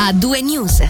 a due news.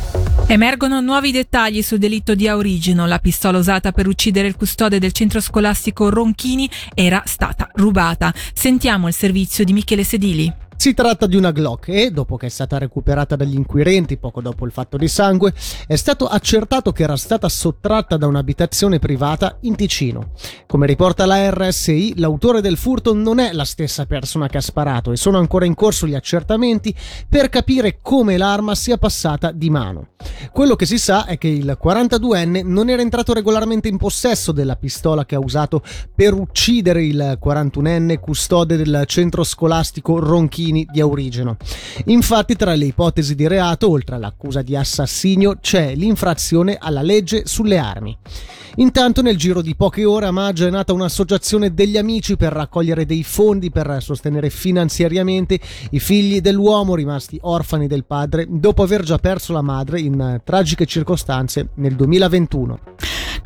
Emergono nuovi dettagli sul delitto di Aurigino. La pistola usata per uccidere il custode del centro scolastico Ronchini era stata rubata. Sentiamo il servizio di Michele Sedili. Si tratta di una Glock e, dopo che è stata recuperata dagli inquirenti poco dopo il fatto di sangue, è stato accertato che era stata sottratta da un'abitazione privata in Ticino. Come riporta la RSI, l'autore del furto non è la stessa persona che ha sparato e sono ancora in corso gli accertamenti per capire come l'arma sia passata di mano. Quello che si sa è che il 42enne non era entrato regolarmente in possesso della pistola che ha usato per uccidere il 41enne custode del centro scolastico Ronchini Martini di Aurigeno. Infatti tra le ipotesi di reato, oltre all'accusa di assassinio, c'è l'infrazione alla legge sulle armi. Intanto nel giro di poche ore a maggio è nata un'associazione degli amici per raccogliere dei fondi per sostenere finanziariamente i figli dell'uomo rimasti orfani del padre dopo aver già perso la madre in tragiche circostanze nel 2021.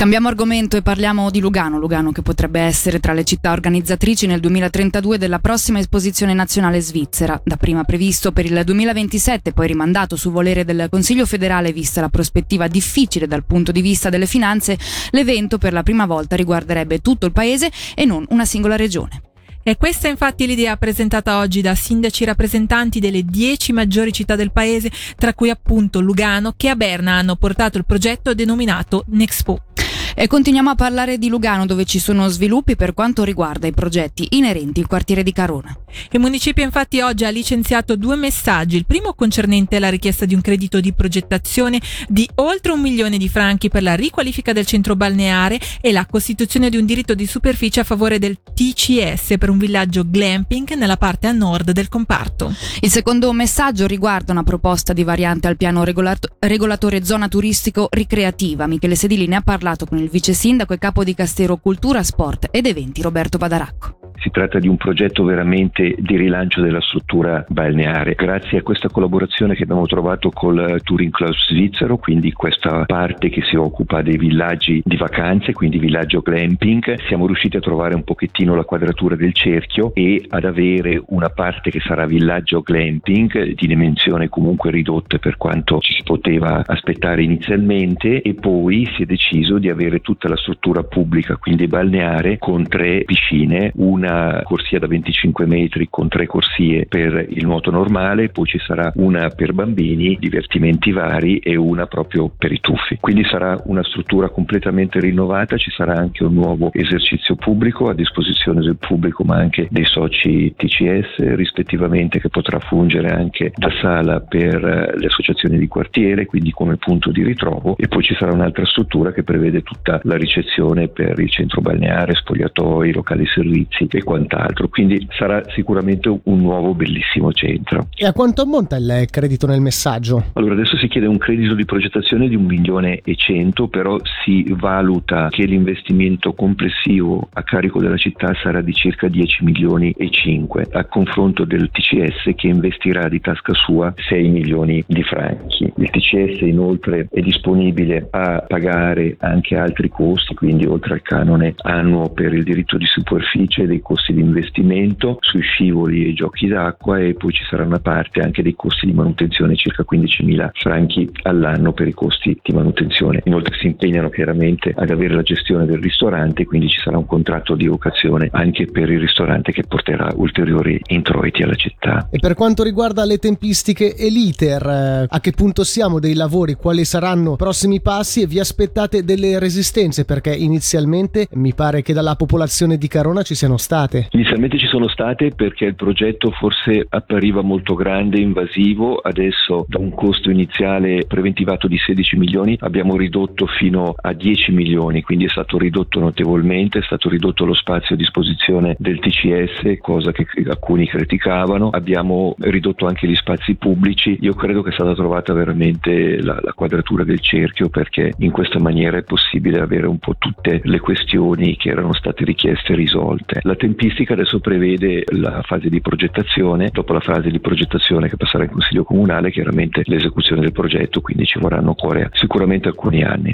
Cambiamo argomento e parliamo di Lugano, Lugano che potrebbe essere tra le città organizzatrici nel 2032 della prossima esposizione nazionale svizzera, dapprima previsto per il 2027, poi rimandato su volere del Consiglio federale vista la prospettiva difficile dal punto di vista delle finanze, l'evento per la prima volta riguarderebbe tutto il paese e non una singola regione. E questa è infatti l'idea presentata oggi da sindaci rappresentanti delle dieci maggiori città del paese, tra cui appunto Lugano, che a Berna hanno portato il progetto denominato Nexpo. E continuiamo a parlare di Lugano dove ci sono sviluppi per quanto riguarda i progetti inerenti al quartiere di Carona. Il municipio infatti oggi ha licenziato due messaggi, il primo concernente la richiesta di un credito di progettazione di oltre un milione di franchi per la riqualifica del centro balneare e la costituzione di un diritto di superficie a favore del TCS per un villaggio glamping nella parte a nord del comparto. Il secondo messaggio riguarda una proposta di variante al piano regolato- regolatore zona turistico ricreativa. Michele Sedili ne ha parlato con il vice sindaco e capo di Castero Cultura, Sport ed Eventi Roberto Badaracco. Si tratta di un progetto veramente di rilancio della struttura balneare. Grazie a questa collaborazione che abbiamo trovato col Touring Club svizzero, quindi questa parte che si occupa dei villaggi di vacanze, quindi villaggio glamping, siamo riusciti a trovare un pochettino la quadratura del cerchio e ad avere una parte che sarà villaggio glamping di dimensione comunque ridotte per quanto ci si poteva aspettare inizialmente e poi si è deciso di avere tutta la struttura pubblica, quindi balneare con tre piscine, una una corsia da 25 metri con tre corsie per il nuoto normale, poi ci sarà una per bambini, divertimenti vari e una proprio per i tuffi. Quindi sarà una struttura completamente rinnovata, ci sarà anche un nuovo esercizio pubblico a disposizione del pubblico ma anche dei soci TCS rispettivamente che potrà fungere anche da sala per le associazioni di quartiere, quindi come punto di ritrovo e poi ci sarà un'altra struttura che prevede tutta la ricezione per il centro balneare, spogliatoi, locali servizi e quant'altro. Quindi sarà sicuramente un nuovo bellissimo centro. E a quanto ammonta il credito nel messaggio? Allora adesso si chiede un credito di progettazione di un milione e cento, però si valuta che l'investimento complessivo a carico della città sarà di circa 10 milioni e 5 a confronto del TCS che investirà di tasca sua 6 milioni di franchi. Il TCS inoltre è disponibile a pagare anche altri costi, quindi oltre al canone annuo per il diritto di superficie dei costi di investimento sui scivoli e giochi d'acqua e poi ci sarà una parte anche dei costi di manutenzione, circa 15.000 franchi all'anno per i costi di manutenzione. Inoltre si impegnano chiaramente ad avere la gestione del ristorante, quindi ci sarà un contratto di vocazione anche per il ristorante che porterà ulteriori introiti alla città. E per quanto riguarda le tempistiche e l'iter, eh, a che punto siamo dei lavori, quali saranno i prossimi passi e vi aspettate delle resistenze perché inizialmente mi pare che dalla popolazione di Carona ci siano state state? Inizialmente ci sono state perché il progetto forse appariva molto grande, invasivo, adesso da un costo iniziale preventivato di 16 milioni abbiamo ridotto fino a 10 milioni, quindi è stato ridotto notevolmente, è stato ridotto lo spazio a disposizione del TCS, cosa che alcuni criticavano, abbiamo ridotto anche gli spazi pubblici, io credo che è stata trovata veramente la, la quadratura del cerchio perché in questa maniera è possibile avere un po' tutte le questioni che erano state richieste risolte. La tempistica adesso prevede la fase di progettazione, dopo la fase di progettazione che passerà in Consiglio Comunale, chiaramente l'esecuzione del progetto, quindi ci vorranno ancora sicuramente alcuni anni.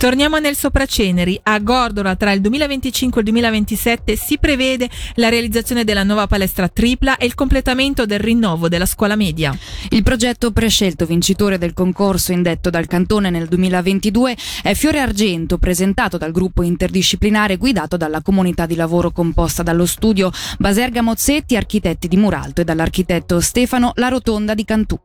Torniamo nel Sopraceneri. A Gordola tra il 2025 e il 2027 si prevede la realizzazione della nuova palestra tripla e il completamento del rinnovo della scuola media. Il progetto prescelto vincitore del concorso indetto dal Cantone nel 2022 è Fiore Argento, presentato dal gruppo interdisciplinare guidato dalla comunità di lavoro composta dallo studio Baserga Mozzetti, architetti di Muralto e dall'architetto Stefano La Rotonda di Cantù.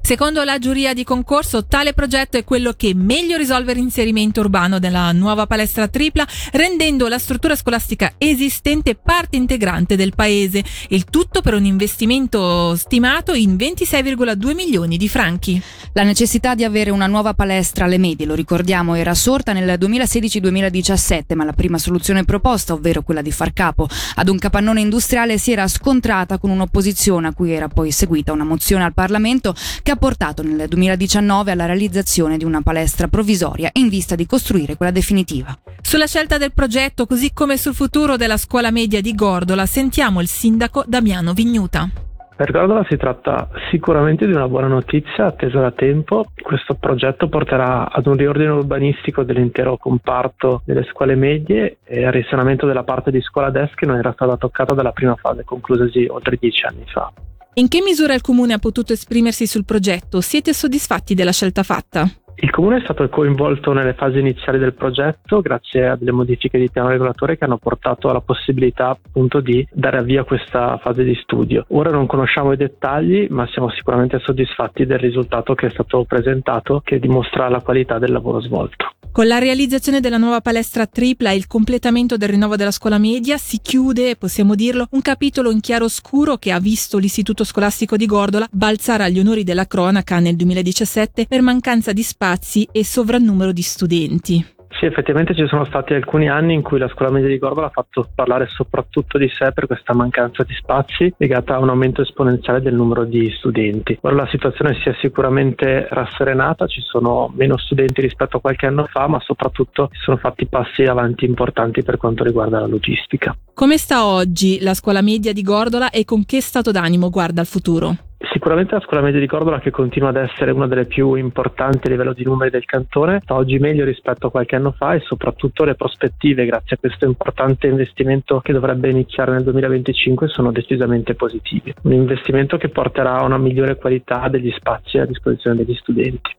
Secondo la giuria di concorso, tale progetto è quello che meglio risolve l'inserimento urbano della nuova palestra tripla, rendendo la struttura scolastica esistente parte integrante del paese. Il tutto per un investimento stimato in 26,2 milioni di franchi. La necessità di avere una nuova palestra alle medie, lo ricordiamo, era sorta nel 2016-2017, ma la prima soluzione proposta, ovvero quella di far capo ad un capannone industriale, si era scontrata con un'opposizione a cui era poi seguita una mozione al Parlamento che ha portato nel 2019 alla realizzazione di una palestra provvisoria in vista di costruire quella definitiva. Sulla scelta del progetto, così come sul futuro della scuola media di Gordola, sentiamo il sindaco Damiano Vignuta. Per Gordola si tratta sicuramente di una buona notizia attesa da tempo. Questo progetto porterà ad un riordino urbanistico dell'intero comparto delle scuole medie e al risanamento della parte di scuola desk che non era stata toccata dalla prima fase conclusasi oltre dieci anni fa. In che misura il Comune ha potuto esprimersi sul progetto? Siete soddisfatti della scelta fatta? Il Comune è stato coinvolto nelle fasi iniziali del progetto grazie a delle modifiche di piano regolatore che hanno portato alla possibilità appunto di dare avvio a questa fase di studio. Ora non conosciamo i dettagli ma siamo sicuramente soddisfatti del risultato che è stato presentato che dimostra la qualità del lavoro svolto. Con la realizzazione della nuova palestra tripla e il completamento del rinnovo della scuola media si chiude, possiamo dirlo, un capitolo in chiaroscuro che ha visto l'istituto scolastico di Gordola balzare agli onori della cronaca nel 2017 per mancanza di spazi e sovrannumero di studenti. Sì, effettivamente ci sono stati alcuni anni in cui la scuola media di Gordola ha fatto parlare soprattutto di sé per questa mancanza di spazi legata a un aumento esponenziale del numero di studenti. Ora la situazione si è sicuramente rasserenata, ci sono meno studenti rispetto a qualche anno fa, ma soprattutto si sono fatti passi avanti importanti per quanto riguarda la logistica. Come sta oggi la scuola media di Gordola e con che stato d'animo guarda al futuro? Sicuramente la scuola media di Cordoba che continua ad essere una delle più importanti a livello di numeri del cantone, sta oggi meglio rispetto a qualche anno fa e soprattutto le prospettive grazie a questo importante investimento che dovrebbe iniziare nel 2025 sono decisamente positive. Un investimento che porterà a una migliore qualità degli spazi a disposizione degli studenti.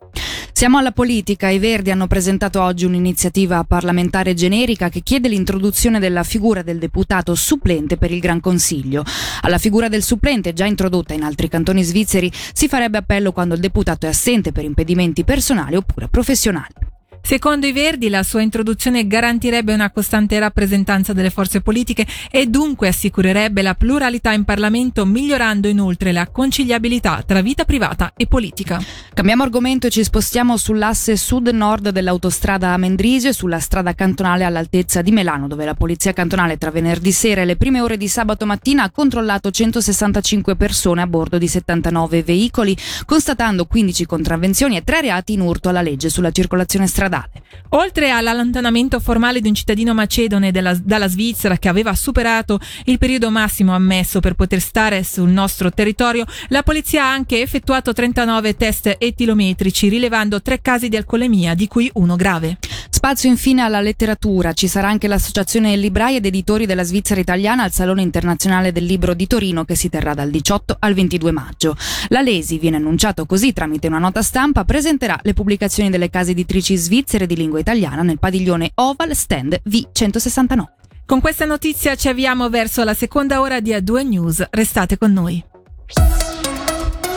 Siamo alla politica. I Verdi hanno presentato oggi un'iniziativa parlamentare generica che chiede l'introduzione della figura del deputato supplente per il Gran Consiglio. Alla figura del supplente, già introdotta in altri cantoni svizzeri, si farebbe appello quando il deputato è assente per impedimenti personali oppure professionali. Secondo i Verdi la sua introduzione garantirebbe una costante rappresentanza delle forze politiche e dunque assicurerebbe la pluralità in Parlamento migliorando inoltre la conciliabilità tra vita privata e politica. Cambiamo argomento e ci spostiamo sull'asse sud-nord dell'autostrada a Mendrisio, sulla strada cantonale all'altezza di Melano, dove la polizia cantonale tra venerdì sera e le prime ore di sabato mattina ha controllato 165 persone a bordo di 79 veicoli, constatando 15 contravvenzioni e 3 reati in urto alla legge sulla circolazione stradale. Oltre all'allontanamento formale di un cittadino macedone della, dalla Svizzera che aveva superato il periodo massimo ammesso per poter stare sul nostro territorio, la polizia ha anche effettuato 39 test etilometrici, rilevando tre casi di alcolemia, di cui uno grave. Spazio infine alla letteratura. Ci sarà anche l'associazione Librai ed Editori della Svizzera Italiana al Salone Internazionale del Libro di Torino che si terrà dal 18 al 22 maggio. La Lesi, viene annunciato così tramite una nota stampa, presenterà le pubblicazioni delle case editrici svizzere di lingua italiana nel padiglione Oval Stand V169. Con questa notizia ci avviamo verso la seconda ora di A2 News. Restate con noi.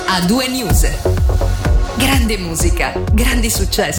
A2 News. Grande musica, grandi successi.